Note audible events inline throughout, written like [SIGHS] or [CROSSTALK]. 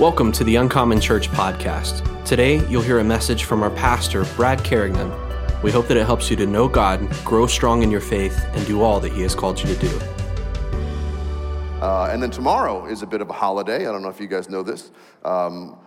Welcome to the Uncommon Church podcast. Today, you'll hear a message from our pastor, Brad Carignan. We hope that it helps you to know God, grow strong in your faith, and do all that He has called you to do. Uh, and then tomorrow is a bit of a holiday. I don't know if you guys know this. Um,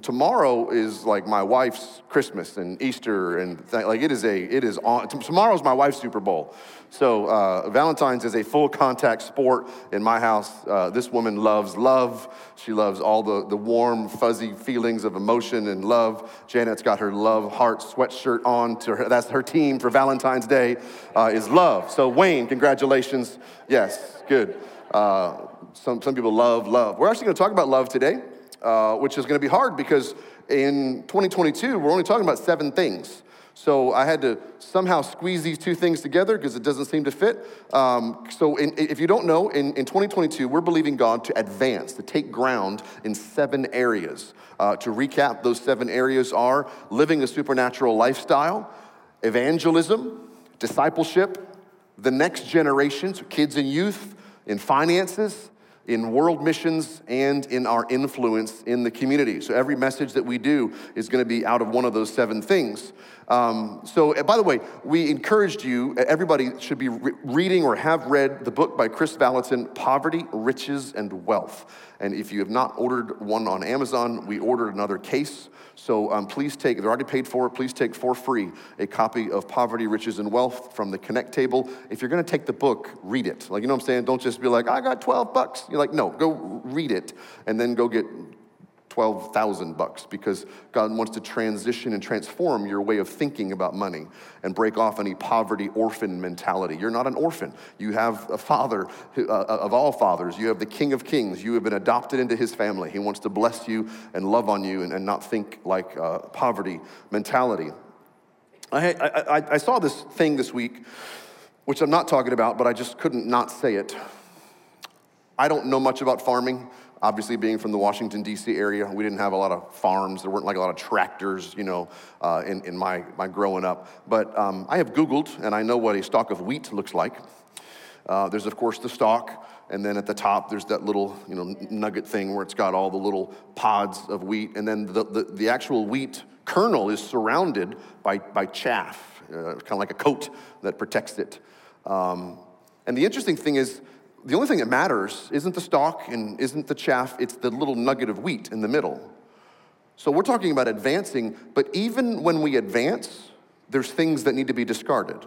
tomorrow is like my wife's Christmas and Easter and th- like it is a it is on tomorrow's my wife's Super Bowl. So uh, Valentine's is a full contact sport in my house. Uh, this woman loves love. She loves all the the warm fuzzy feelings of emotion and love. Janet's got her love heart sweatshirt on. To her, that's her team for Valentine's Day uh, is love. So Wayne, congratulations. Yes, good. Uh, some some people love love. We're actually going to talk about love today uh, which is going to be hard because in 2022, we're only talking about seven things. So I had to somehow squeeze these two things together because it doesn't seem to fit. Um, so in, if you don't know, in, in 2022, we're believing God to advance, to take ground in seven areas. Uh, to recap, those seven areas are living a supernatural lifestyle, evangelism, discipleship, the next generations, kids and youth, in finances, in world missions and in our influence in the community. So every message that we do is going to be out of one of those seven things. Um, so, eh, by the way, we encouraged you, eh, everybody should be re- reading or have read the book by Kris Vallotton, Poverty, Riches, and Wealth. And if you have not ordered one on Amazon, we ordered another case. So um, please take, they're already paid for, please take for free a copy of Poverty, Riches, and Wealth from the Connect table. If you're gonna take the book, read it. Like, you know what I'm saying? Don't just be like, I got 12 bucks. You're like, no, go read it and then go get 12,000 bucks because God wants to transition and transform your way of thinking about money and break off any poverty orphan mentality. You're not an orphan. You have a father who, uh, uh, of all fathers. You have the King of Kings. You have been adopted into his family. He wants to bless you and love on you and, and not think like uh, poverty mentality. I, I, I saw this thing this week, which I'm not talking about, but I just couldn't not say it. I don't know much about farming. Obviously, being from the Washington, D.C. area, we didn't have a lot of farms. There weren't like a lot of tractors, you know, uh, in, in my, my growing up. But um, I have Googled, and I know what a stalk of wheat looks like. Uh, there's, of course, the stalk, and then at the top, there's that little, you know, nugget thing where it's got all the little pods of wheat. And then the, the, the actual wheat kernel is surrounded by, by chaff, uh, kind of like a coat that protects it. Um, and the interesting thing is, the only thing that matters isn't the stalk and isn't the chaff, it's the little nugget of wheat in the middle. So we're talking about advancing, but even when we advance, there's things that need to be discarded.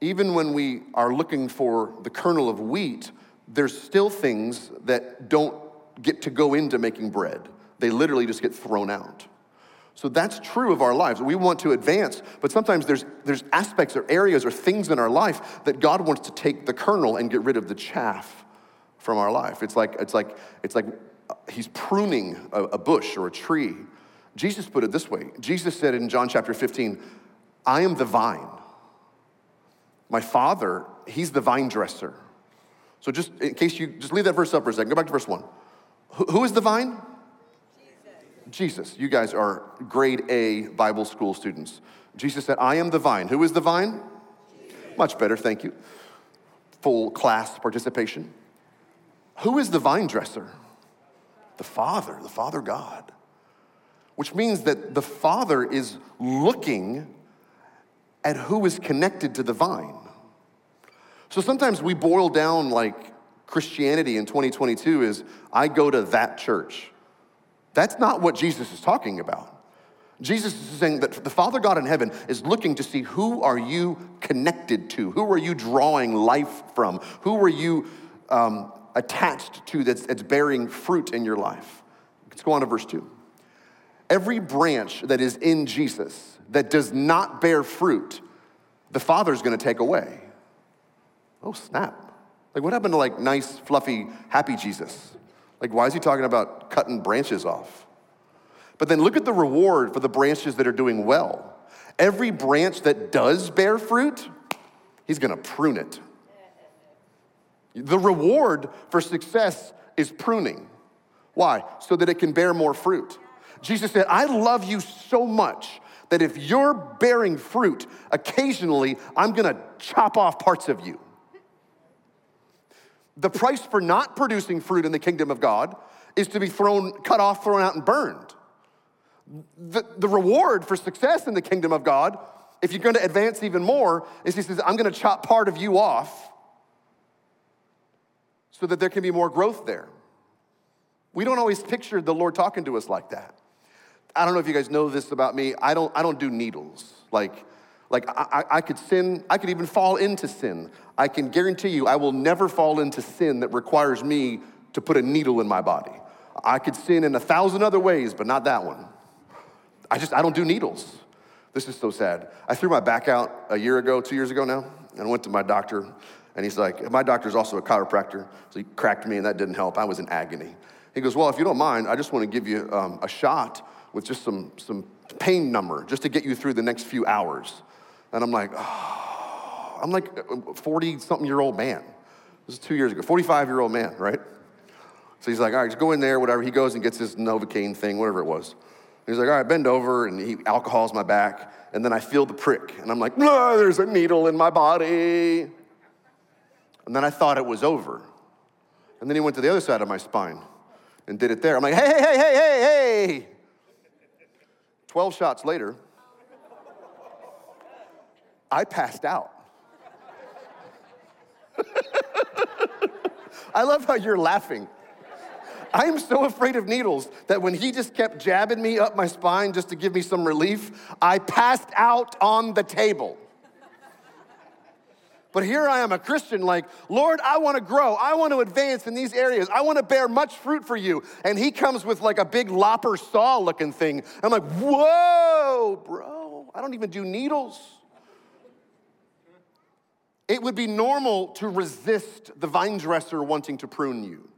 Even when we are looking for the kernel of wheat, there's still things that don't get to go into making bread. They literally just get thrown out. So that's true of our lives. We want to advance, but sometimes there's, there's aspects or areas or things in our life that God wants to take the kernel and get rid of the chaff from our life. It's like, it's like, it's like uh, he's pruning a, a bush or a tree. Jesus put it this way Jesus said in John chapter 15, I am the vine. My father, he's the vine dresser. So just in case you, just leave that verse up for a second. Go back to verse one. who, who is the vine? Jesus. You guys are grade A Bible school students. Jesus said, I am the vine. Who is the vine? Much better, thank you. Full class participation. Who is the vine dresser? The Father, the Father God. Which means that the Father is looking at who is connected to the vine. So sometimes we boil down like Christianity in 2022 is I go to that church. That's not what Jesus is talking about. Jesus is saying that the Father God in heaven is looking to see who are you connected to? Who are you drawing life from? Who are you um, attached to that's, that's bearing fruit in your life? Let's go on to verse 2. Every branch that is in Jesus that does not bear fruit, the Father's gonna take away. Oh, snap. Like, what happened to like nice, fluffy, happy Jesus? Like, why is he talking about cutting branches off? But then look at the reward for the branches that are doing well. Every branch that does bear fruit, he's gonna prune it. The reward for success is pruning. Why? So that it can bear more fruit. Jesus said, I love you so much that if you're bearing fruit, occasionally I'm gonna chop off parts of you. The price for not producing fruit in the kingdom of God is to be thrown, cut off, thrown out, and burned. The, the reward for success in the kingdom of God, if you're going to advance even more, is He says, I'm going to chop part of you off so that there can be more growth there. We don't always picture the Lord talking to us like that. I don't know if you guys know this about me. I don't, I don't do needles. Like, like I, I could sin, I could even fall into sin. I can guarantee you I will never fall into sin that requires me to put a needle in my body. I could sin in a thousand other ways, but not that one. I just, I don't do needles. This is so sad. I threw my back out a year ago, two years ago now, and went to my doctor. And he's like, my doctor's also a chiropractor. So he cracked me, and that didn't help. I was in agony. He goes, Well, if you don't mind, I just want to give you um, a shot with just some, some pain number just to get you through the next few hours. And I'm like, oh, I'm like a 40 something year old man. This is two years ago, 45 year old man, right? So he's like, all right, just go in there, whatever. He goes and gets his Novocaine thing, whatever it was. He's like, all right, bend over, and he alcohols my back, and then I feel the prick, and I'm like, no, there's a needle in my body. And then I thought it was over. And then he went to the other side of my spine and did it there. I'm like, hey, hey, hey, hey, hey, hey. 12 shots later, I passed out. [LAUGHS] I love how you're laughing. I am so afraid of needles that when he just kept jabbing me up my spine just to give me some relief, I passed out on the table. But here I am, a Christian, like, Lord, I want to grow. I want to advance in these areas. I want to bear much fruit for you. And he comes with like a big lopper saw looking thing. I'm like, whoa, bro, I don't even do needles. It would be normal to resist the vine dresser wanting to prune you.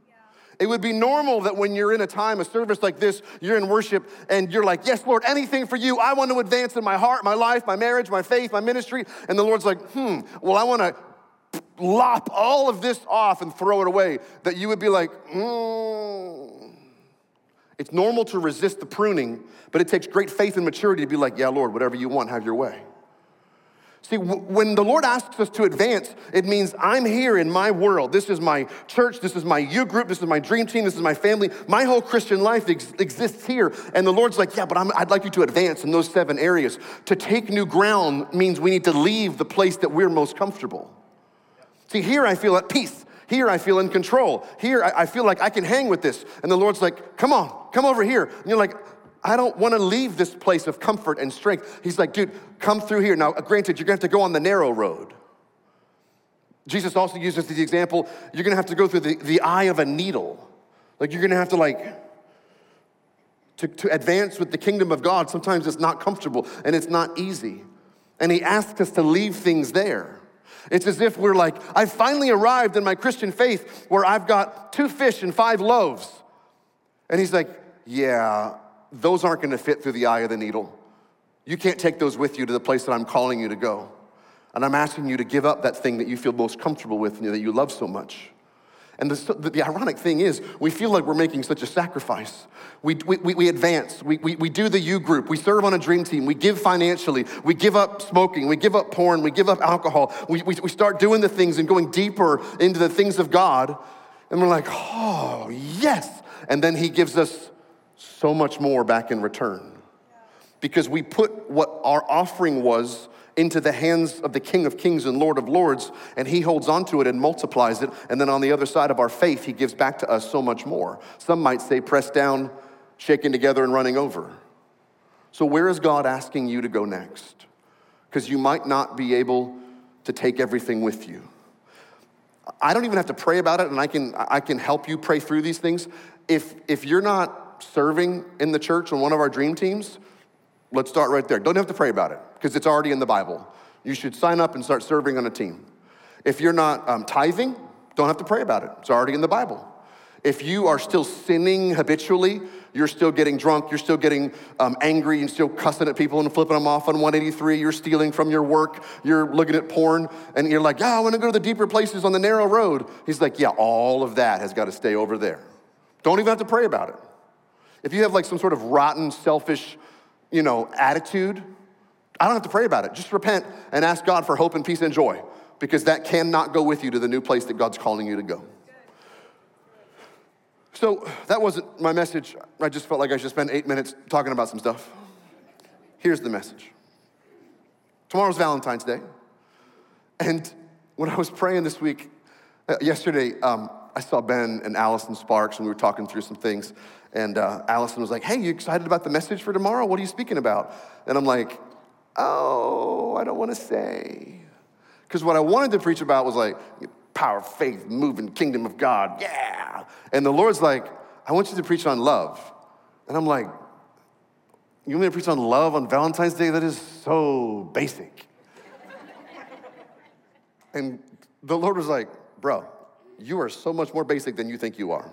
It would be normal that when you're in a time, a service like this, you're in worship and you're like, Yes, Lord, anything for you. I want to advance in my heart, my life, my marriage, my faith, my ministry. And the Lord's like, Hmm, well, I want to lop all of this off and throw it away. That you would be like, Hmm. It's normal to resist the pruning, but it takes great faith and maturity to be like, Yeah, Lord, whatever you want, have your way. See, when the Lord asks us to advance, it means I'm here in my world. This is my church, this is my youth group, this is my dream team, this is my family. My whole Christian life ex- exists here. And the Lord's like, yeah, but i would like you to advance in those seven areas. To take new ground means we need to leave the place that we're most comfortable. See, here I feel at peace. Here I feel in control. Here I feel like I can hang with this. And the Lord's like, come on, come over here. And you're like, I don't want to leave this place of comfort and strength. He's like, dude, come through here. Now, granted, you're going to have to go on the narrow road. Jesus also uses the example, you're going to have to go through the, the eye of a needle. Like, you're going to have to, like, to, to advance with the kingdom of God, sometimes it's not comfortable and it's not easy. And he asks us to leave things there. It's as if we're like, I've finally arrived in my Christian faith where I've got two fish and five loaves. And he's like, Yeah, those aren't going to fit through the eye of the needle. You can't take those with you to the place that I'm calling you to go. And I'm asking you to give up that thing that you feel most comfortable with and that you love so much. And the, the, ironic thing is, we feel like we're making such a sacrifice. We, we, we advance, we, we, we do the U group, we serve on a dream team, we give financially, we give up smoking, we give up porn, we give up alcohol, we, we, we start doing the things and going deeper into the things of God. And we're like, oh, yes. And then He gives us so much more back in return. Because we put what our offering was into the hands of the King of Kings and Lord of Lords, and He holds onto it and multiplies it. And then on the other side of our faith, He gives back to us so much more. Some might say, pressed down, shaken together, and running over. So, where is God asking you to go next? Because you might not be able to take everything with you. I don't even have to pray about it, and I can, I can help you pray through these things. If, if you're not serving in the church on one of our dream teams, let's start right there. Don't have to pray about it because it's already in the Bible. You should sign up and start serving on a team. If you're not um, tithing, don't have to pray about it. It's already in the Bible. If you are still sinning habitually, you're still getting drunk, you're still getting um, angry, and still cussing at people and flipping them off on 183, you're stealing from your work, you're looking at porn, and you're like, yeah, I want to go to the deeper places on the narrow road. He's like, yeah, all of that has got to stay over there. Don't even have to pray about it. If you have like some sort of rotten, selfish, you know, attitude, I don't have to pray about it. Just repent and ask God for hope and peace and joy because that cannot go with you to the new place that God's calling you to go. So that wasn't my message. I just felt like I should spend eight minutes talking about some stuff. Here's the message Tomorrow's Valentine's Day. And when I was praying this week, uh, yesterday, um, I saw Ben and Allison Sparks, and we were talking through some things. And uh, Allison was like, Hey, you excited about the message for tomorrow? What are you speaking about? And I'm like, Oh, I don't want to say. Because what I wanted to preach about was like power, faith, moving, kingdom of God. Yeah. And the Lord's like, I want you to preach on love. And I'm like, You want me to preach on love on Valentine's Day? That is so basic. and the Lord was like, Bro, you are so much more basic than you think you are.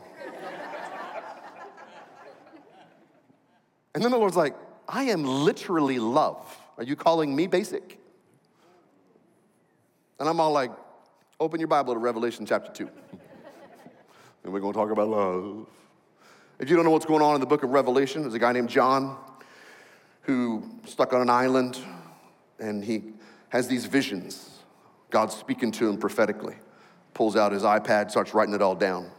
and then the Lord's like, I am literally love. Are you calling me basic? And I'm all like, open your Bible to Revelation chapter 2. and we're going to talk about love. If you don't know what's going on in the book of Revelation, there's a guy named John who stuck on an island and he has these visions. God's speaking to him prophetically pulls out his iPad, starts writing it all down.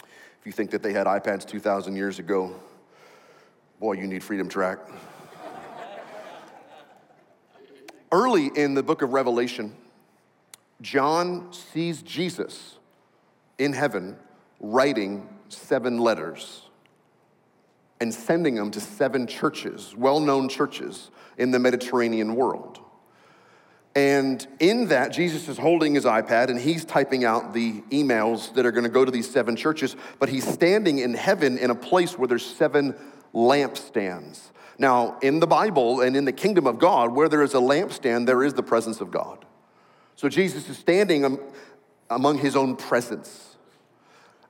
If you think that they had iPads 2,000 years ago, boy, you need Freedom Track. [LAUGHS] Early in the book of Revelation, John sees Jesus in heaven writing seven letters and sending them to seven churches, well known churches in the Mediterranean world. And in that, Jesus is holding his iPad and he's typing out the emails that are going to go to these seven churches, but he's standing in heaven in a place where there's seven lampstands. Now, in the Bible and in the kingdom of God, where there is a lampstand, there is the presence of God. So Jesus is standing among his own presence.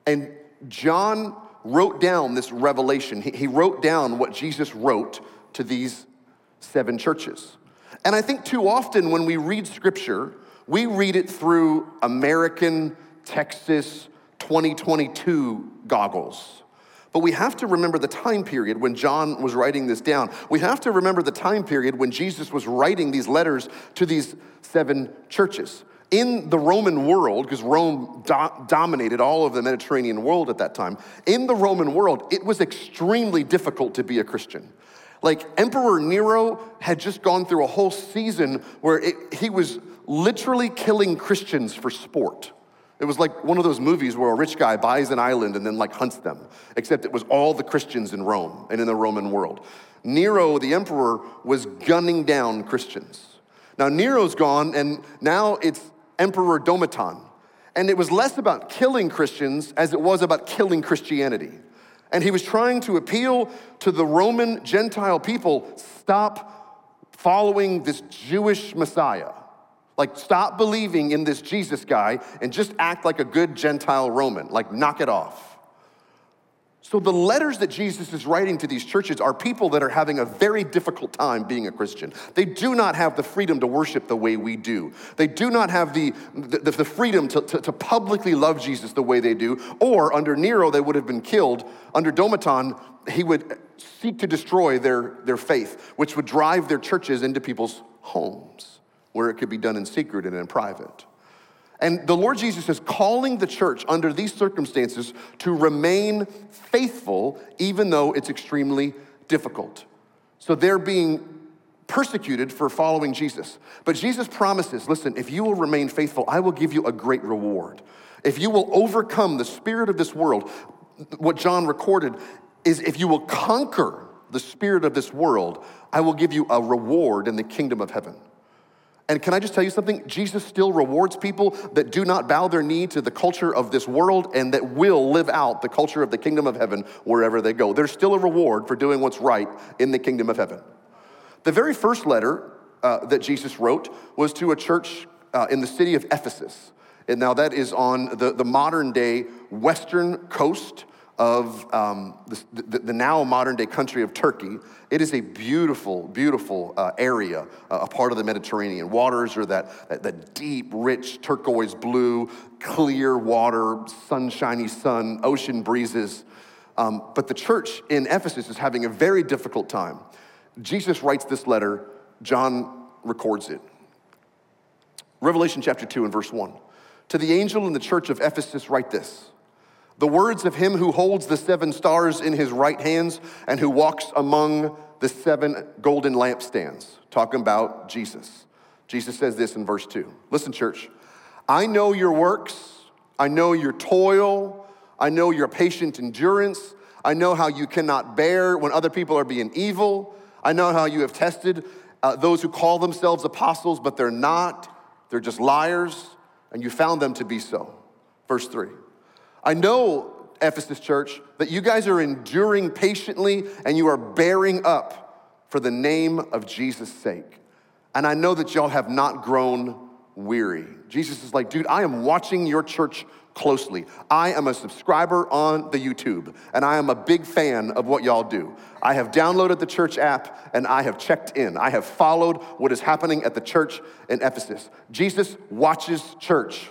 And John wrote down this revelation. He wrote down what Jesus wrote to these seven churches. And I think too often when we read scripture, we read it through American, Texas, 2022 goggles. But we have to remember the time period when John was writing this down. We have to remember the time period when Jesus was writing these letters to these seven churches. In the Roman world, because Rome do- dominated all of the Mediterranean world at that time, in the Roman world, it was extremely difficult to be a Christian. Like Emperor Nero had just gone through a whole season where it, he was literally killing Christians for sport. It was like one of those movies where a rich guy buys an island and then like hunts them, except it was all the Christians in Rome and in the Roman world. Nero, the emperor, was gunning down Christians. Now Nero's gone and now it's Emperor Domitian. And it was less about killing Christians as it was about killing Christianity. And he was trying to appeal to the Roman Gentile people stop following this Jewish Messiah. Like, stop believing in this Jesus guy and just act like a good Gentile Roman. Like, knock it off. So, the letters that Jesus is writing to these churches are people that are having a very difficult time being a Christian. They do not have the freedom to worship the way we do. They do not have the, the, the freedom to, to, to, publicly love Jesus the way they do. Or under Nero, they would have been killed. Under Domitian, he would seek to destroy their, their faith, which would drive their churches into people's homes, where it could be done in secret and in private. And the Lord Jesus is calling the church under these circumstances to remain faithful, even though it's extremely difficult. So they're being persecuted for following Jesus. But Jesus promises listen, if you will remain faithful, I will give you a great reward. If you will overcome the spirit of this world, what John recorded is if you will conquer the spirit of this world, I will give you a reward in the kingdom of heaven. And can I just tell you something? Jesus still rewards people that do not bow their knee to the culture of this world and that will live out the culture of the kingdom of heaven wherever they go. There's still a reward for doing what's right in the kingdom of heaven. The very first letter uh, that Jesus wrote was to a church uh, in the city of Ephesus. And now that is on the, the modern day western coast of um, the, the, now modern day country of Turkey. It is a beautiful, beautiful uh, area, uh, a part of the Mediterranean. Waters are that, that, that, deep, rich turquoise blue, clear water, sunshiny sun, ocean breezes. Um, but the church in Ephesus is having a very difficult time. Jesus writes this letter, John records it. Revelation chapter 2 and verse 1. To the angel in the church of Ephesus, write this. The words of him who holds the seven stars in his right hands and who walks among the seven golden lampstands, talking about Jesus. Jesus says this in verse 2. Listen, church. I know your works, I know your toil, I know your patient endurance, I know how you cannot bear when other people are being evil. I know how you have tested uh, those who call themselves apostles, but they're not. They're just liars, and you found them to be so. Verse 3. I know, Ephesus church, that you guys are enduring patiently and you are bearing up for the name of Jesus' sake. And I know that y'all have not grown weary. Jesus is like, dude, I am watching your church closely. I am a subscriber on the YouTube, and I am a big fan of what y'all do. I have downloaded the church app and I have checked in. I have followed what is happening at the church in Ephesus. Jesus watches church,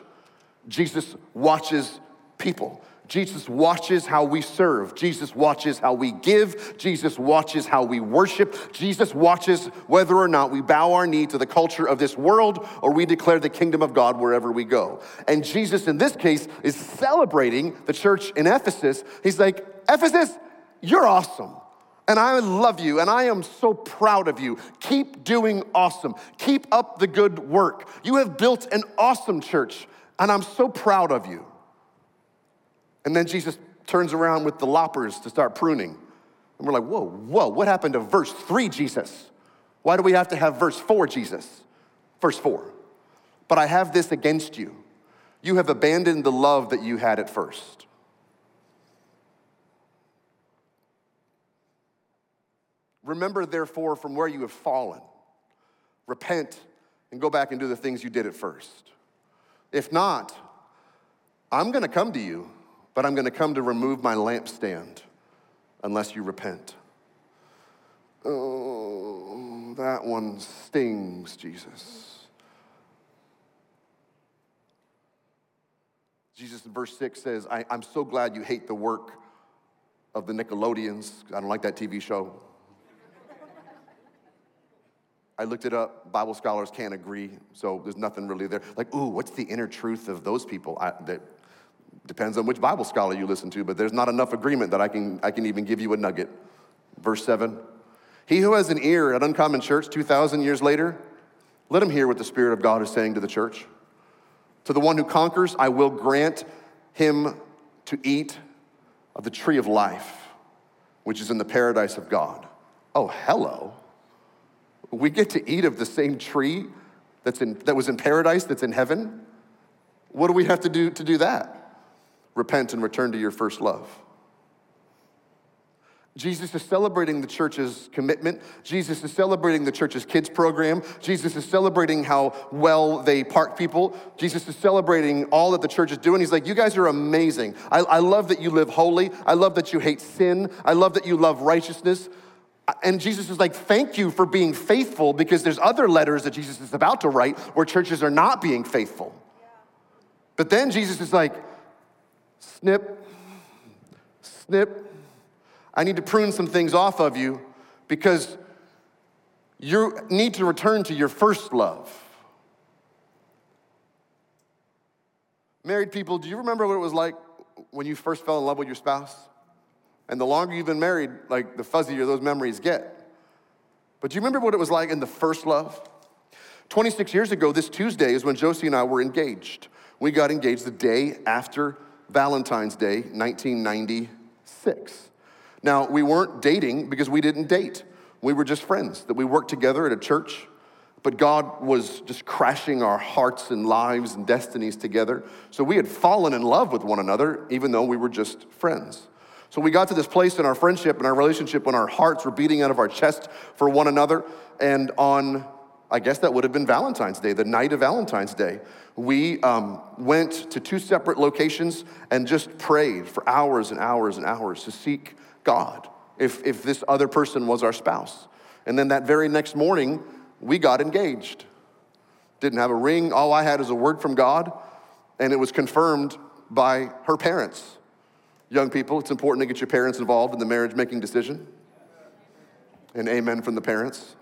Jesus watches people. Jesus watches how we serve. Jesus watches how we give. Jesus watches how we worship. Jesus watches whether or not we bow our knee to the culture of this world or we declare the kingdom of God wherever we go. And Jesus, in this case, is celebrating the church in Ephesus. He's like, Ephesus, you're awesome. And I love you, and I am so proud of you. Keep doing awesome. Keep up the good work. You have built an awesome church, and I'm so proud of you. And then Jesus turns around with the loppers to start pruning. And we're like, whoa, whoa, what happened to verse three, Jesus? Why do we have to have verse four, Jesus? Verse four. But I have this against you. You have abandoned the love that you had at first. Remember, therefore, from where you have fallen. Repent and go back and do the things you did at first. If not, I'm gonna come to you but I'm going to come to remove my lampstand unless you repent. Oh, that one stings, Jesus. Jesus in verse 6 says, I, am so glad you hate the work of the Nickelodeons. I don't like that TV show. I looked it up. Bible scholars can't agree, so there's nothing really there. Like, ooh, what's the inner truth of those people I, that Depends on which Bible scholar you listen to, but there's not enough agreement that I can, I can even give you a nugget. Verse 7 He who has an ear at Uncommon Church 2,000 years later, let him hear what the Spirit of God is saying to the church. To the one who conquers, I will grant him to eat of the tree of life, which is in the paradise of God. Oh, hello. We get to eat of the same tree that's in, that was in paradise that's in heaven? What do we have to do to do that? Repent and return to your first love. Jesus is celebrating the church's commitment. Jesus is celebrating the church's kids program. Jesus is celebrating how well they park people. Jesus is celebrating all that the church is doing. He's like, You guys are amazing. I, I love that you live holy. I love that you hate sin. I love that you love righteousness. And Jesus is like, Thank you for being faithful because there's other letters that Jesus is about to write where churches are not being faithful. But then Jesus is like, snip, snip. I need to prune some things off of you because you need to return to your first love. Married people, do you remember what it was like when you first fell in love with your spouse? And the longer you've been married, like the fuzzier those memories get. But do you remember what it was like in the first love? 26 years ago, this Tuesday is when Josie and I were engaged. We got engaged the day after Valentine's Day, 1996. Now, we weren't dating because we didn't date. We were just friends, that we worked together at a church, but God was just crashing our hearts and lives and destinies together. So we had fallen in love with one another, even though we were just friends. So we got to this place in our friendship and our relationship when our hearts were beating out of our chest for one another. And on I guess that would have been Valentine's Day, the night of Valentine's Day. We um, went to two separate locations and just prayed for hours and hours and hours to seek God if, if this other person was our spouse. And then that very next morning, we got engaged. Didn't have a ring, all I had is a word from God, and it was confirmed by her parents. Young people, it's important to get your parents involved in the marriage making decision. And amen from the parents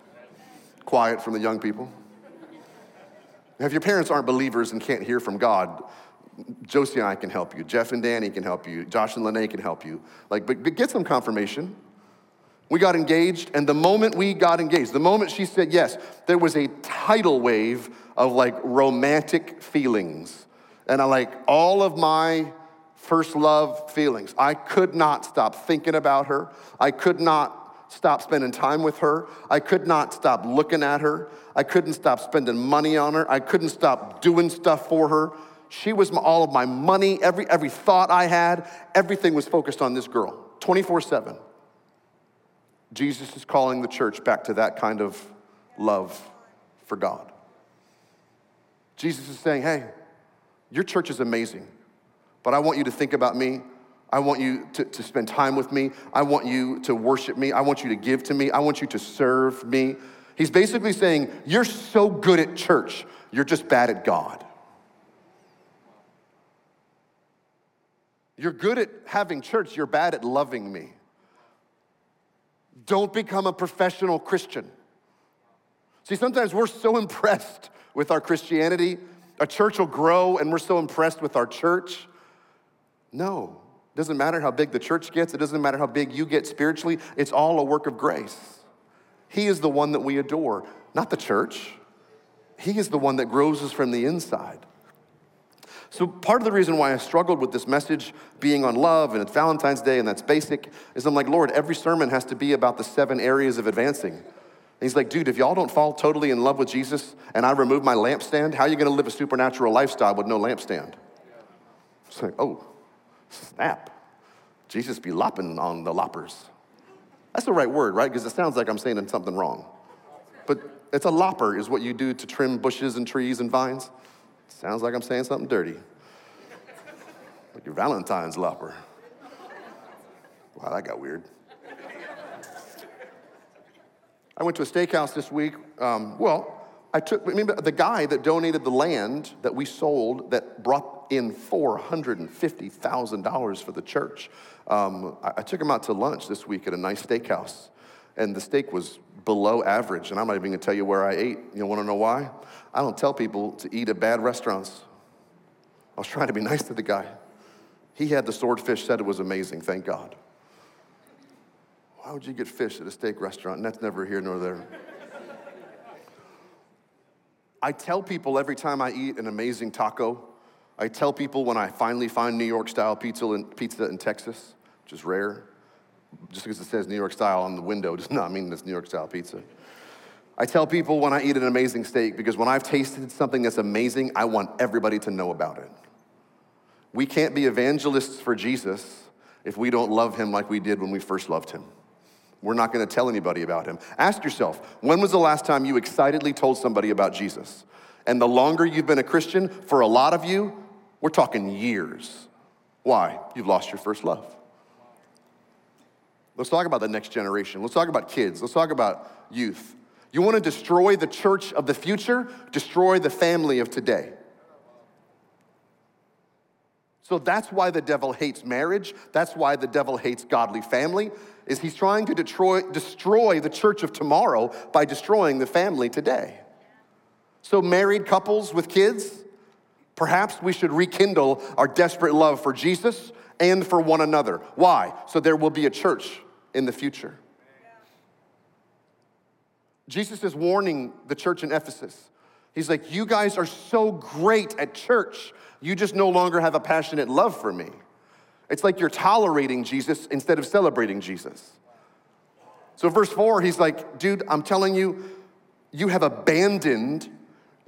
quiet from the young people. If your parents aren't believers and can't hear from God, Josie and I can help you. Jeff and Danny can help you. Josh and Lene can help you. Like, but, but get some confirmation. We got engaged, and the moment we got engaged, the moment she said yes, there was a tidal wave of like romantic feelings. And I like all of my first love feelings. I could not stop thinking about her. I could not stop spending time with her. I could not stop looking at her. I couldn't stop spending money on her. I couldn't stop doing stuff for her. She was all of my money, every, every thought I had, everything was focused on this girl 24 7. Jesus is calling the church back to that kind of love for God. Jesus is saying, hey, your church is amazing, but I want you to think about me. I want you to, to spend time with me. I want you to worship me. I want you to give to me. I want you to serve me. He's basically saying, You're so good at church, you're just bad at God. You're good at having church, you're bad at loving me. Don't become a professional Christian. See, sometimes we're so impressed with our Christianity. A church will grow and we're so impressed with our church. No, it doesn't matter how big the church gets, it doesn't matter how big you get spiritually. It's all a work of grace. He is the one that we adore, not the church. He is the one that grows us from the inside. So, part of the reason why I struggled with this message being on love and it's Valentine's Day and that's basic is I'm like, Lord, every sermon has to be about the seven areas of advancing. And he's like, dude, if y'all don't fall totally in love with Jesus and I remove my lampstand, how are you gonna live a supernatural lifestyle with no lampstand? It's like, oh, snap. Jesus be lopping on the loppers. That's the right word, right? Because it sounds like I'm saying something wrong. But it's a lopper, is what you do to trim bushes and trees and vines. Sounds like I'm saying something dirty. Like your Valentine's lopper. Wow, that got weird. I went to a steakhouse this week. Um, well, I took, remember the guy that donated the land that we sold that brought in $450,000 for the church. Um, I, I took him out to lunch this week at a nice steakhouse, and the steak was below average, and I'm not even gonna tell you where I ate. You wanna know why? I don't tell people to eat at bad restaurants. I was trying to be nice to the guy. He had the swordfish, said it was amazing, thank God. Why would you get fish at a steak restaurant? And that's never here nor there. I tell people every time I eat an amazing taco, I tell people when I finally find New York style pizza in, pizza in Texas, which is rare, just because it says New York style on the window [LAUGHS] does not mean it's New York style pizza. I tell people when I eat an amazing steak because when I've tasted something that's amazing, I want everybody to know about it. We can't be evangelists for Jesus if we don't love him like we did when we first loved him. We're not going to tell anybody about him. Ask yourself, when was the last time you excitedly told somebody about Jesus? And the longer you've been a Christian, for a lot of you, we're talking years. Why? You've lost your first love. Let's talk about the next generation. Let's talk about kids. Let's talk about youth. You want to destroy the church of the future? Destroy the family of today. So that's why the devil hates marriage. That's why the devil hates godly family. Is he's trying to destroy, destroy the church of tomorrow by destroying the family today. So married couples with kids, perhaps we should rekindle our desperate love for Jesus and for one another. Why? So there will be a church in the future. Jesus is warning the church in Ephesus. He's like, You guys are so great at church, you just no longer have a passionate love for me. It's like you're tolerating Jesus instead of celebrating Jesus. So, verse four, he's like, Dude, I'm telling you, you have abandoned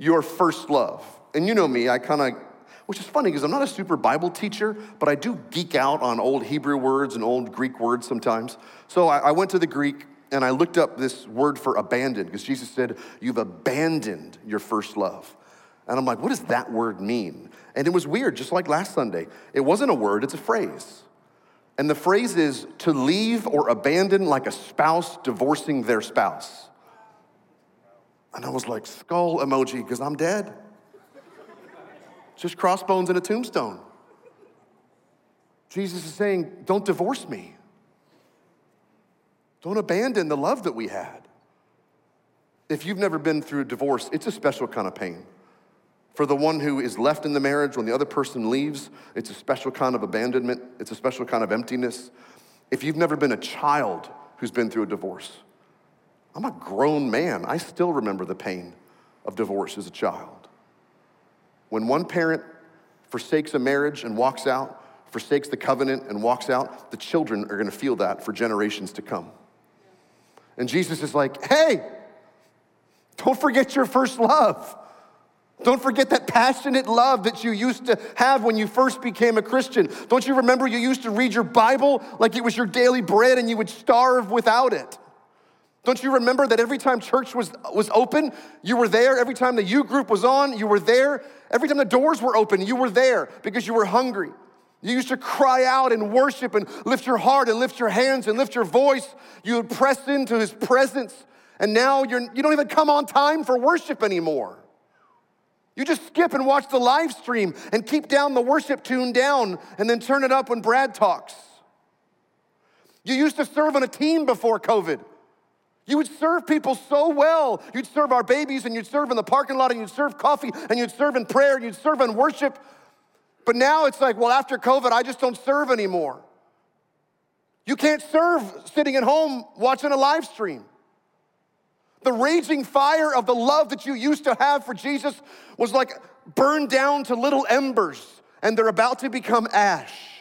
your first love. And you know me, I kind of, which is funny because I'm not a super Bible teacher, but I do geek out on old Hebrew words and old Greek words sometimes. So I, I went to the Greek and I looked up this word for abandoned because Jesus said, You've abandoned your first love. And I'm like, What does that word mean? And it was weird, just like last Sunday. It wasn't a word, it's a phrase. And the phrase is to leave or abandon like a spouse divorcing their spouse. And I was like, skull emoji, because I'm dead. Just crossbones and a tombstone. Jesus is saying, Don't divorce me. Don't abandon the love that we had. If you've never been through a divorce, it's a special kind of pain. For the one who is left in the marriage when the other person leaves, it's a special kind of abandonment, it's a special kind of emptiness. If you've never been a child who's been through a divorce, I'm a grown man. I still remember the pain of divorce as a child. When one parent forsakes a marriage and walks out, forsakes the covenant and walks out, the children are gonna feel that for generations to come. And Jesus is like, hey, don't forget your first love. Don't forget that passionate love that you used to have when you first became a Christian. Don't you remember you used to read your Bible like it was your daily bread and you would starve without it? Don't you remember that every time church was, was open, you were there? Every time the U group was on, you were there? Every time the doors were open, you were there because you were hungry. You used to cry out and worship and lift your heart and lift your hands and lift your voice. You would press into his presence. And now you're, you don't even come on time for worship anymore. You just skip and watch the live stream and keep down the worship tune down and then turn it up when Brad talks. You used to serve on a team before COVID. You would serve people so well. You'd serve our babies and you'd serve in the parking lot and you'd serve coffee and you'd serve in prayer and you'd serve in worship. But now it's like, well, after COVID, I just don't serve anymore. You can't serve sitting at home watching a live stream. The raging fire of the love that you used to have for Jesus was like burned down to little embers, and they're about to become ash.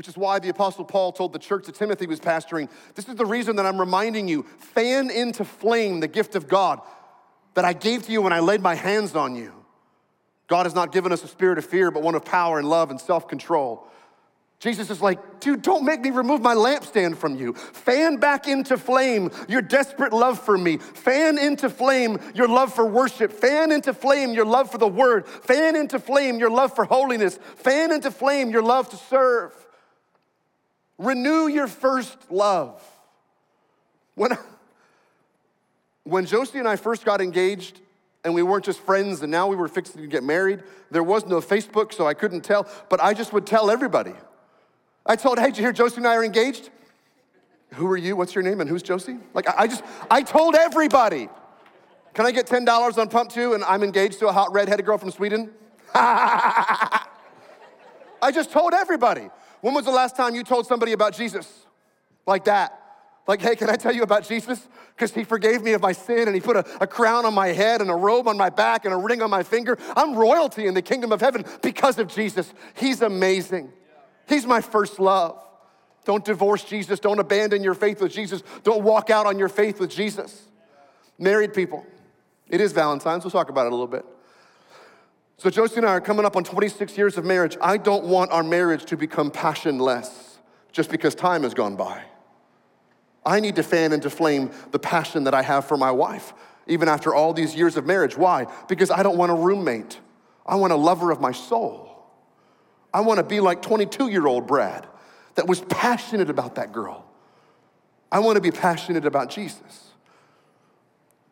Which is why the Apostle Paul told the church that Timothy was pastoring this is the reason that I'm reminding you fan into flame the gift of God that I gave to you when I laid my hands on you. God has not given us a spirit of fear, but one of power and love and self control. Jesus is like, dude, don't make me remove my lampstand from you. Fan back into flame your desperate love for me. Fan into flame your love for worship. Fan into flame your love for the word. Fan into flame your love for holiness. Fan into flame your love to serve. Renew your first love. When, when Josie and I first got engaged, and we weren't just friends, and now we were fixing to get married, there was no Facebook, so I couldn't tell, but I just would tell everybody. I told, hey, did you hear Josie and I are engaged? Who are you? What's your name? And who's Josie? Like, I just, I told everybody. Can I get $10 on pump two and I'm engaged to a hot red-headed girl from Sweden? [LAUGHS] I just told everybody. When was the last time you told somebody about Jesus? Like that. Like, hey, can I tell you about Jesus? Because he forgave me of my sin and he put a, a, crown on my head and a robe on my back and a ring on my finger. I'm royalty in the kingdom of heaven because of Jesus. He's amazing. He's my first love. Don't divorce Jesus. Don't abandon your faith with Jesus. Don't walk out on your faith with Jesus. Married people, it is Valentine's. We'll talk about it a little bit. So, Josie and I are coming up on 26 years of marriage. I don't want our marriage to become passionless just because time has gone by. I need to fan into flame the passion that I have for my wife, even after all these years of marriage. Why? Because I don't want a roommate. I want a lover of my soul. I want to be like 22 year old Brad that was passionate about that girl. I want to be passionate about Jesus.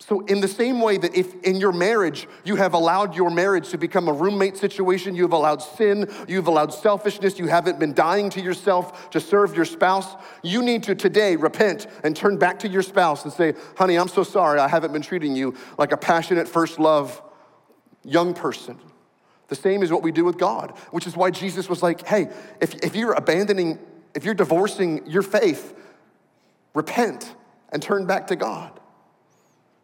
So, in the same way that if in your marriage you have allowed your marriage to become a roommate situation, you've allowed sin, you've allowed selfishness, you haven't been dying to yourself to serve your spouse, you need to today repent and turn back to your spouse and say, honey, I'm so sorry, I haven't been treating you like a passionate first love young person. The same is what we do with God, which is why Jesus was like, hey, if, if you're abandoning, if you're divorcing your faith, repent and turn back to God.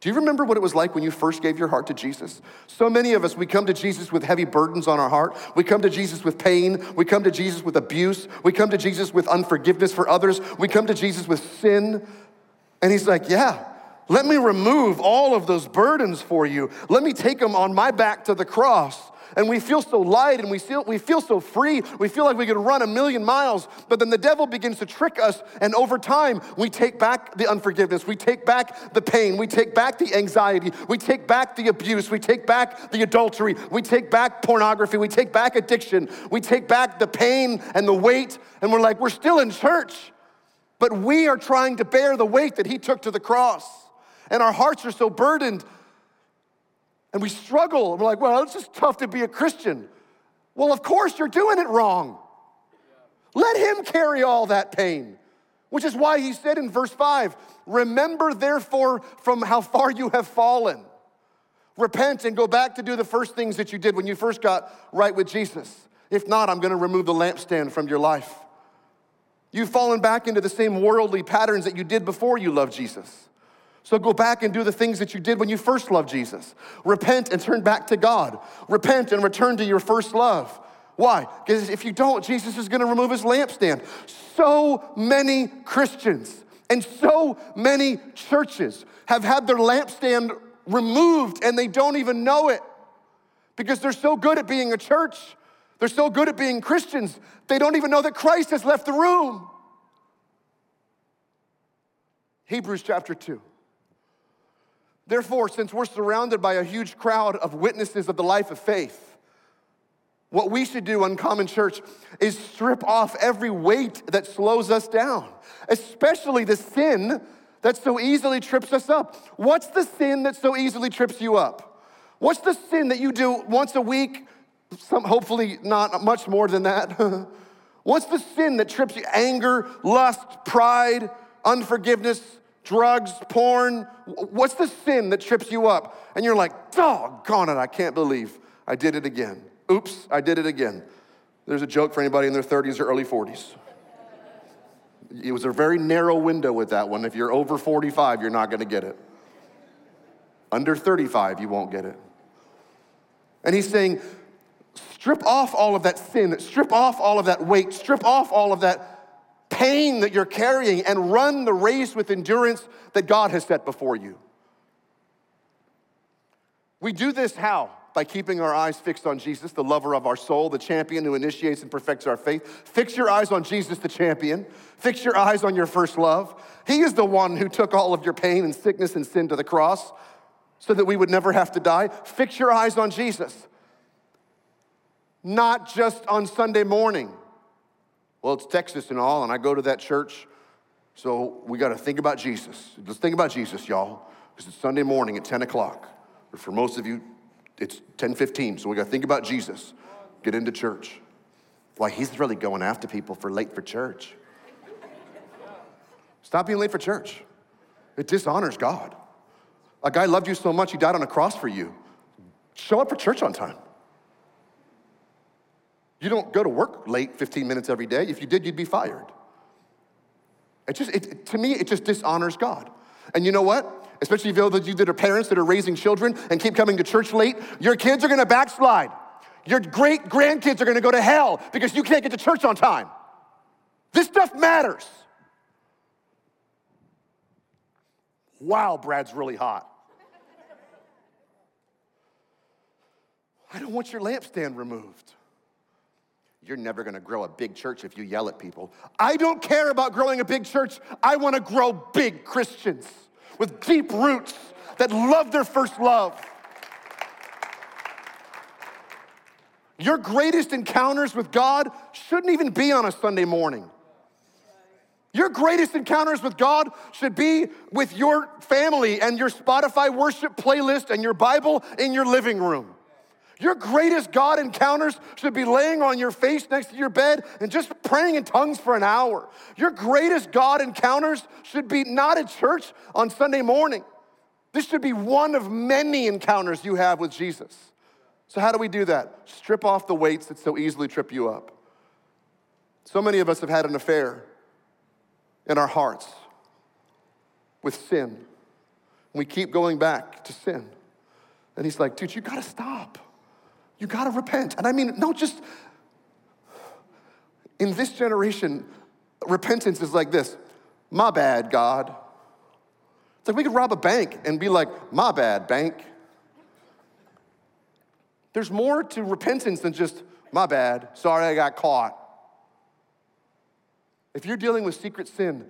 Do you remember what it was like when you first gave your heart to Jesus? So many of us, we come to Jesus with heavy burdens on our heart. We come to Jesus with pain. We come to Jesus with abuse. We come to Jesus with unforgiveness for others. We come to Jesus with sin. And He's like, Yeah, let me remove all of those burdens for you. Let me take them on my back to the cross and we feel so light and we feel, we feel so free. We feel like we could run a million miles, but then the devil begins to trick us, and over time, we take back the unforgiveness, we take back the pain, we take back the anxiety, we take back the abuse, we take back the adultery, we take back pornography, we take back addiction, we take back the pain and the weight, and we're like, we're still in church, but we are trying to bear the weight that he took to the cross. And our hearts are so burdened and we struggle. We're like, well, it's just tough to be a Christian. Well, of course, you're doing it wrong. Let him carry all that pain, which is why he said in verse 5 Remember, therefore, from how far you have fallen. Repent and go back to do the first things that you did when you first got right with Jesus. If not, I'm going to remove the lampstand from your life. You've fallen back into the same worldly patterns that you did before you loved Jesus. So go back and do the things that you did when you first loved Jesus. Repent and turn back to God. Repent and return to your first love. Why? Because if you don't, Jesus is going to remove his lampstand. So many Christians and so many churches have had their lampstand removed and they don't even know it because they're so good at being a church. They're so good at being Christians, they don't even know that Christ has left the room. Hebrews chapter 2. Therefore, since we're surrounded by a huge crowd of witnesses of the life of faith, what we should do Uncommon Church is strip off every weight that slows us down, especially the sin that so easily trips us up. What's the sin that so easily trips you up? What's the sin that you do once a week? Some, hopefully, not much more than that. [LAUGHS] What's the sin that trips you? Anger, lust, pride, unforgiveness, drugs, porn? What's the sin that trips you up? And you're like, doggone it, I can't believe I did it again. Oops, I did it again. There's a joke for anybody in their 30s or early 40s. It was a very narrow window with that one. If you're over 45, you're not gonna get it. Under 35, you won't get it. And he's saying, strip off all of that sin, strip off all of that weight, strip off all of that pain that you're carrying and run the race with endurance that God has set before you. We do this how? By keeping our eyes fixed on Jesus, the lover of our soul, the champion who initiates and perfects our faith. Fix your eyes on Jesus, the champion. Fix your eyes on your first love. He is the one who took all of your pain and sickness and sin to the cross so that we would never have to die. Fix your eyes on Jesus, not just on Sunday morning well, it's Texas and all, and I go to that church, so we got to think about Jesus. Let's think about Jesus, y'all, because it's Sunday morning at 10 o'clock. Or for most of you, it's 10:15, so we got to think about Jesus. Get into church. Why, he's really going after people for late for church. Stop being late for church. It dishonors God. A guy loved you so much, he died on a cross for you. Show up for church on time. You don't go to work late 15 minutes every day. If you did, you'd be fired. It just, it, to me, it just dishonors God. And you know what? Especially if those of you that are parents that are raising children and keep coming to church late, your kids are gonna backslide. Your great grandkids are gonna go to hell because you can't get to church on time. This stuff matters. Wow, Brad's really hot. I don't want your lampstand removed. You're never gonna grow a big church if you yell at people. I don't care about growing a big church. I wanna grow big Christians with deep roots that love their first love. Your greatest encounters with God shouldn't even be on a Sunday morning. Your greatest encounters with God should be with your family and your Spotify worship playlist and your Bible in your living room. Your greatest God encounters should be laying on your face next to your bed and just praying in tongues for an hour. Your greatest God encounters should be not at church on Sunday morning. This should be one of many encounters you have with Jesus. So, how do we do that? Strip off the weights that so easily trip you up. So many of us have had an affair in our hearts with sin. We keep going back to sin. And he's like, dude, you gotta stop. You got to repent. And I mean, no, just in this generation, repentance is like this My bad, God. It's like we could rob a bank and be like, My bad, bank. There's more to repentance than just, My bad, sorry I got caught. If you're dealing with secret sin,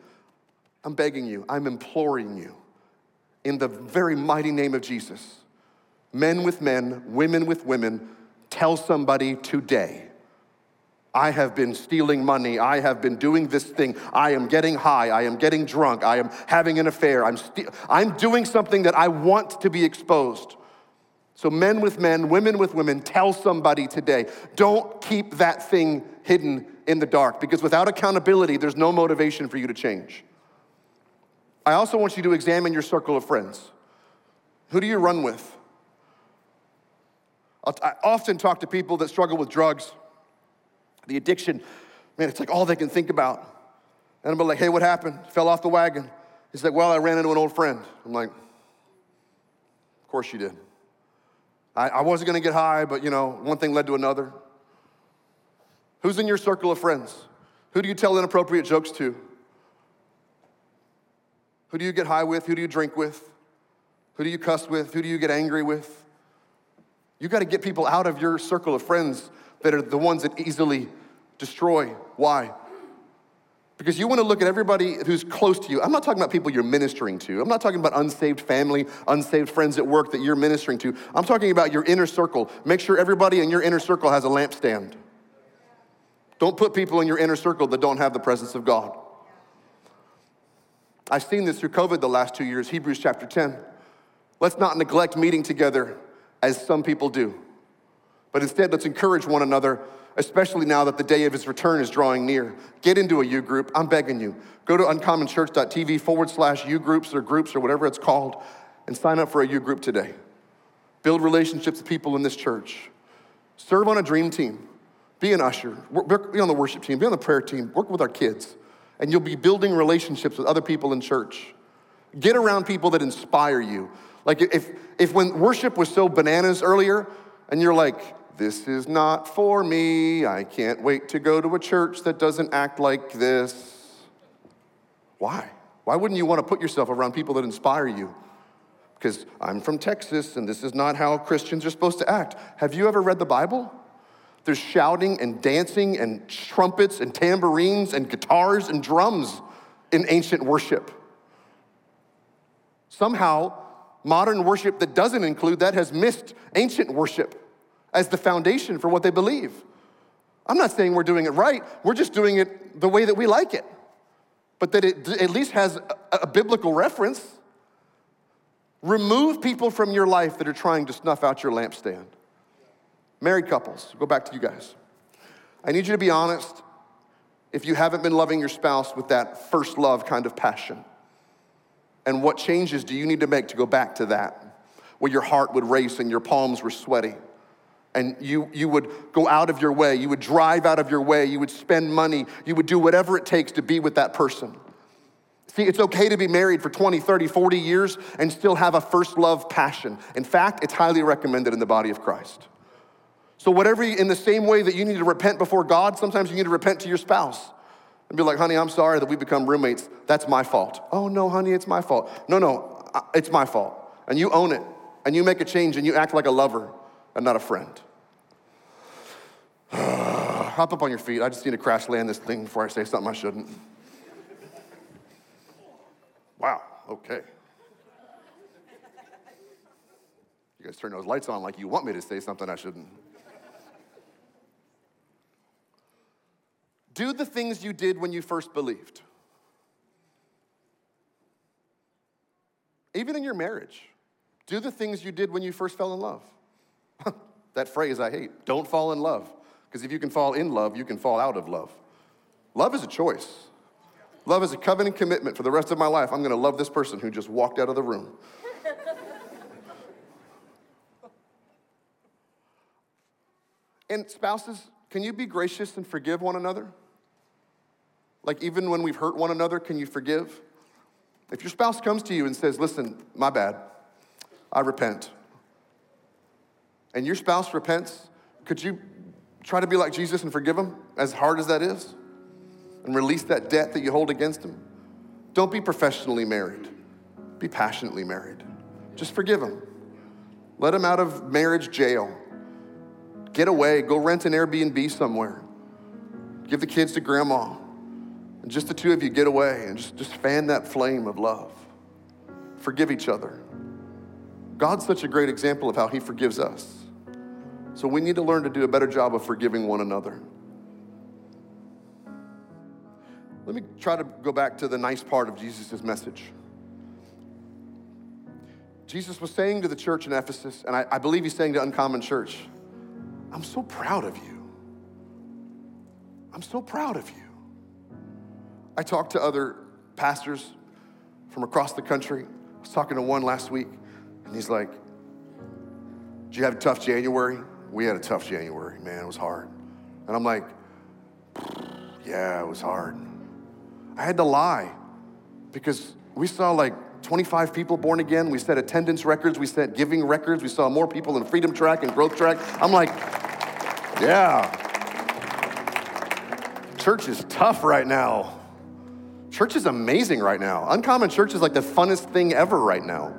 I'm begging you, I'm imploring you, in the very mighty name of Jesus men with men, women with women, tell somebody today, I have been stealing money. I have been doing this thing. I am getting high. I am getting drunk. I am having an affair. I'm, st- I'm doing something that I want to be exposed. So, men with men, women with women, tell somebody today don't keep that thing hidden in the dark because without accountability, there's no motivation for you to change. I also want you to examine your circle of friends. Who do you run with? I often talk to people that struggle with drugs, the addiction. Man, it's like all they can think about. And I'm like, hey, what happened? Fell off the wagon. He's like, well, I ran into an old friend. I'm like, of course you did. I, I wasn't gonna get high, but you know, one thing led to another. Who's in your circle of friends? Who do you tell inappropriate jokes to? Who do you get high with? Who do you drink with? Who do you cuss with? Who do you get angry with? You got to get people out of your circle of friends that are the ones that easily destroy. Why? Because you want to look at everybody who's close to you. I'm not talking about people you're ministering to. I'm not talking about unsaved family, unsaved friends at work that you're ministering to. I'm talking about your inner circle. Make sure everybody in your inner circle has a lampstand. Don't put people in your inner circle that don't have the presence of God. I've seen this through COVID the last two years, Hebrews chapter 10. Let's not neglect meeting together as some people do, but instead let's encourage one another, especially now that the day of his return is drawing near. Get into a U group. I'm begging you. Go to uncommonchurch.tv forward slash U groups or groups or whatever it's called and sign up for a U group today. Build relationships with people in this church. Serve on a dream team. Be an usher. Be on the worship team. Be on the prayer team. Work with our kids and you'll be building relationships with other people in church. Get around people that inspire you. Like if, if when worship was so bananas earlier, and you're like, this is not for me, I can't wait to go to a church that doesn't act like this. Why? Why wouldn't you want to put yourself around people that inspire you? Because I'm from Texas and this is not how Christians are supposed to act. Have you ever read the Bible? There's shouting and dancing and trumpets and tambourines and guitars and drums in ancient worship. Somehow, modern worship that doesn't include that has missed ancient worship as the foundation for what they believe. I'm not saying we're doing it right, we're just doing it the way that we like it, but that it at least has a, a biblical reference. Remove people from your life that are trying to snuff out your lampstand. Married couples, go back to you guys. I need you to be honest if you haven't been loving your spouse with that first love kind of passion. And what changes do you need to make to go back to that? Where your heart would race and your palms were sweaty. And you, you would go out of your way, you would drive out of your way, you would spend money, you would do whatever it takes to be with that person. See, it's okay to be married for 20, 30, 40 years and still have a first love passion. In fact, it's highly recommended in the body of Christ. So, whatever, in the same way that you need to repent before God, sometimes you need to repent to your spouse and be like, honey, I'm sorry that we become roommates. That's my fault. Oh, no, honey, it's my fault. No, no, it's my fault. And you own it, and you make a change, and you act like a lover and not a friend. [SIGHS] Hop up on your feet. I just need to crash land this thing before I say something I shouldn't. Wow, okay. You guys turn those lights on like you want me to say something I shouldn't. Do the things you did when you first believed. Even in your marriage, do the things you did when you first fell in love. [LAUGHS] that phrase I hate. Don't fall in love. Because if you can fall in love, you can fall out of love. Love is a choice. Love is a covenant commitment for the rest of my life. I'm going to love this person who just walked out of the room. [LAUGHS] and spouses, can you be gracious and forgive one another? Like, even when we've hurt one another, can you forgive? If your spouse comes to you and says, Listen, my bad, I repent, and your spouse repents, could you try to be like Jesus and forgive him, as hard as that is, and release that debt that you hold against him? Don't be professionally married, be passionately married. Just forgive him. Let him out of marriage jail. Get away, go rent an Airbnb somewhere. Give the kids to grandma. And just the two of you get away and just, just fan that flame of love. Forgive each other. God's such a great example of how He forgives us. So we need to learn to do a better job of forgiving one another. Let me try to go back to the nice part of Jesus' message. Jesus was saying to the church in Ephesus, and I, I believe he's saying to Uncommon Church, I'm so proud of you. I'm so proud of you. I talked to other pastors from across the country. I was talking to one last week, and he's like, Did you have a tough January? we had a tough January, man, it was hard. And I'm like, yeah, it was hard. I had to lie because we saw like 25 people born again. We set attendance records, we set giving records, we saw more people in Freedom Track and Growth Track. I'm like, yeah. Church is tough right now. Church is amazing right now. Uncommon Church is like the funnest thing ever right now.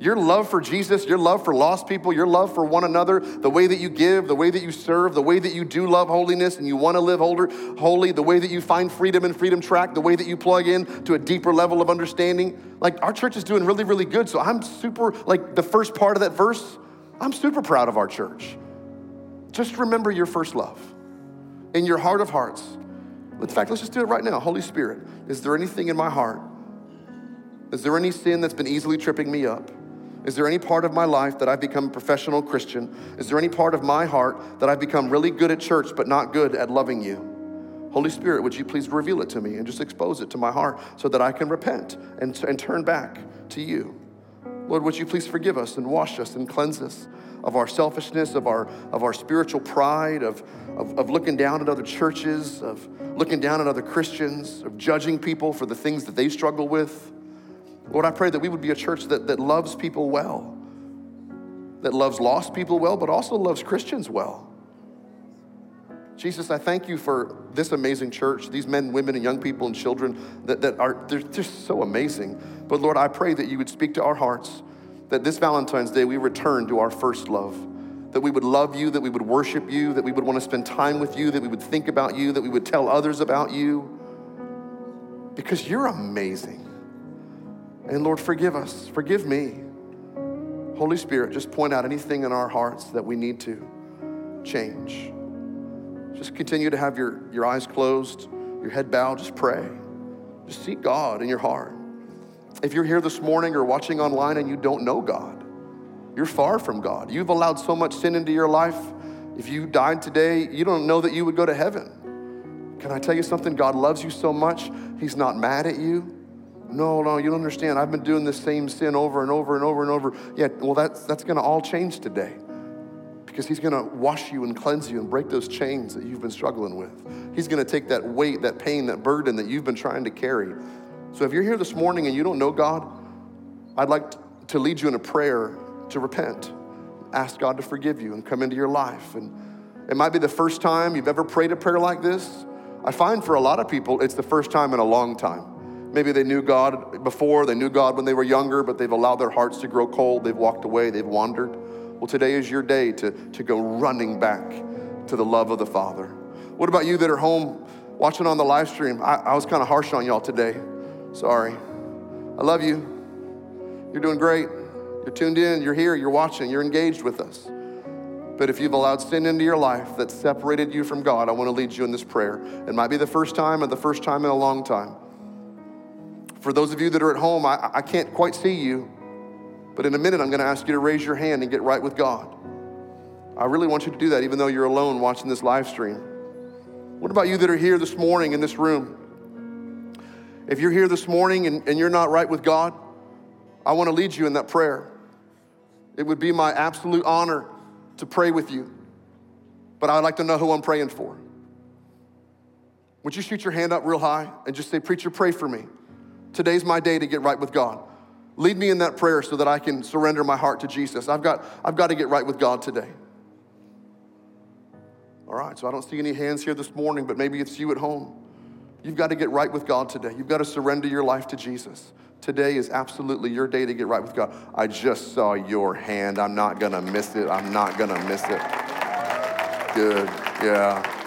Your love for Jesus, your love for lost people, your love for one another, the way that you give, the way that you serve, the way that you do love holiness and you want to live holy, the way that you find freedom in Freedom Track, the way that you plug in to a deeper level of understanding. Like our church is doing really, really good. So I'm super, like the first part of that verse, I'm super proud of our church. Just remember your first love in your heart of hearts. In fact, let's just do it right now. Holy Spirit, is there anything in my heart? Is there any sin that's been easily tripping me up? Is there any part of my life that I've become a professional Christian? Is there any part of my heart that I've become really good at church but not good at loving you? Holy Spirit, would you please reveal it to me and just expose it to my heart so that I can repent and, and turn back to you? Lord, would you please forgive us and wash us and cleanse us of our selfishness, of our, of our spiritual pride, of, of, of looking down at other churches, of looking down at other Christians, of judging people for the things that they struggle with. Lord, I pray that we would be a church that, that loves people well, that loves lost people well, but also loves Christians well. Jesus, I thank you for this amazing church, these men, women, and young people and children that, that are they're just so amazing. But Lord, I pray that you would speak to our hearts, that this Valentine's Day we return to our first love, that we would love you, that we would worship you, that we would want to spend time with you, that we would think about you, that we would tell others about you, because you're amazing. And Lord, forgive us. Forgive me. Holy Spirit, just point out anything in our hearts that we need to change. Just continue to have your, your eyes closed, your head bowed, just pray. Just seek God in your heart. If you're here this morning or watching online and you don't know God, you're far from God. You've allowed so much sin into your life. If you died today, you don't know that you would go to heaven. Can I tell you something? God loves you so much, He's not mad at you. No, no, you don't understand. I've been doing the same sin over and over and over and over. Yeah, well, that's, that's going to all change today because He's going to wash you and cleanse you and break those chains that you've been struggling with. He's going to take that weight, that pain, that burden that you've been trying to carry. So if you're here this morning and you don't know God, I'd like to lead you in a prayer to repent. Ask God to forgive you and come into your life. And it might be the first time you've ever prayed a prayer like this. I find for a lot of people, it's the first time in a long time. Maybe they knew God before, they knew God when they were younger, but they've allowed their hearts to grow cold. They've walked away, they've wandered. Well, today is your day to, to go running back to the love of the Father. What about you that are home watching on the live stream? I, I was kind of harsh on y'all today. Sorry. I love you. You're doing great. You're tuned in, you're here, you're watching, you're engaged with us. But if you've allowed sin into your life that separated you from God, I want to lead you in this prayer. It might be the first time or the first time in a long time. For those of you that are at home, I, I can't quite see you, but in a minute I'm going to ask you to raise your hand and get right with God. I really want you to do that, even though you're alone watching this live stream. What about you that are here this morning in this room? If you're here this morning and, and you're not right with God, I want to lead you in that prayer. It would be my absolute honor to pray with you, but I'd like to know who I'm praying for. Would you shoot your hand up real high and just say, Preacher, pray for me? Today's my day to get right with God. Lead me in that prayer so that I can surrender my heart to Jesus. I've got, I've got to get right with God today. All right, so I don't see any hands here this morning, but maybe it's you at home. You've got to get right with God today. You've got to surrender your life to Jesus. Today is absolutely your day to get right with God. I just saw your hand. I'm not going to miss it. I'm not going to miss it. Good. Yeah.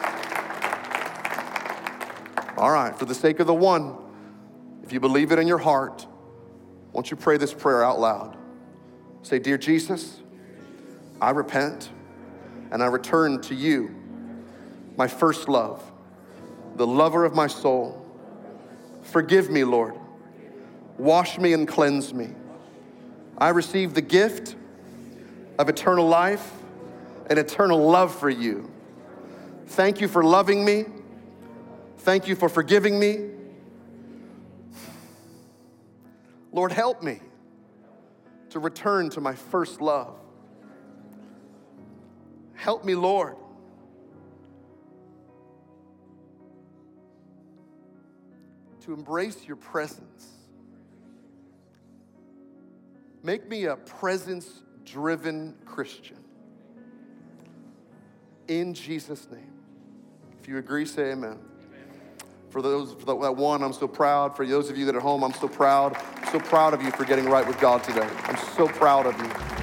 All right, for the sake of the one, if you believe it in your heart, won't you pray this prayer out loud? Say, Dear Jesus, I repent and I return to you, my first love, the lover of my soul. Forgive me, Lord. Wash me and cleanse me. I receive the gift of eternal life and eternal love for you. Thank you for loving me. Thank you for forgiving me. Lord, help me to return to my first love. Help me, Lord. To embrace your presence. Make me a presence driven Christian. In Jesus' name. If you agree, say amen. For those, for that one, I'm so proud. For those of you that are home, I'm so proud. So proud of you for getting right with God today. I'm so proud of you.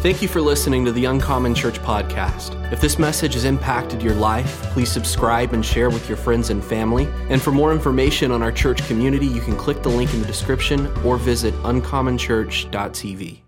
Thank you for listening to the Uncommon Church podcast. If this message has impacted your life, please subscribe and share with your friends and family. And for more information on our church community, you can click the link in the description or visit uncommonchurch.tv.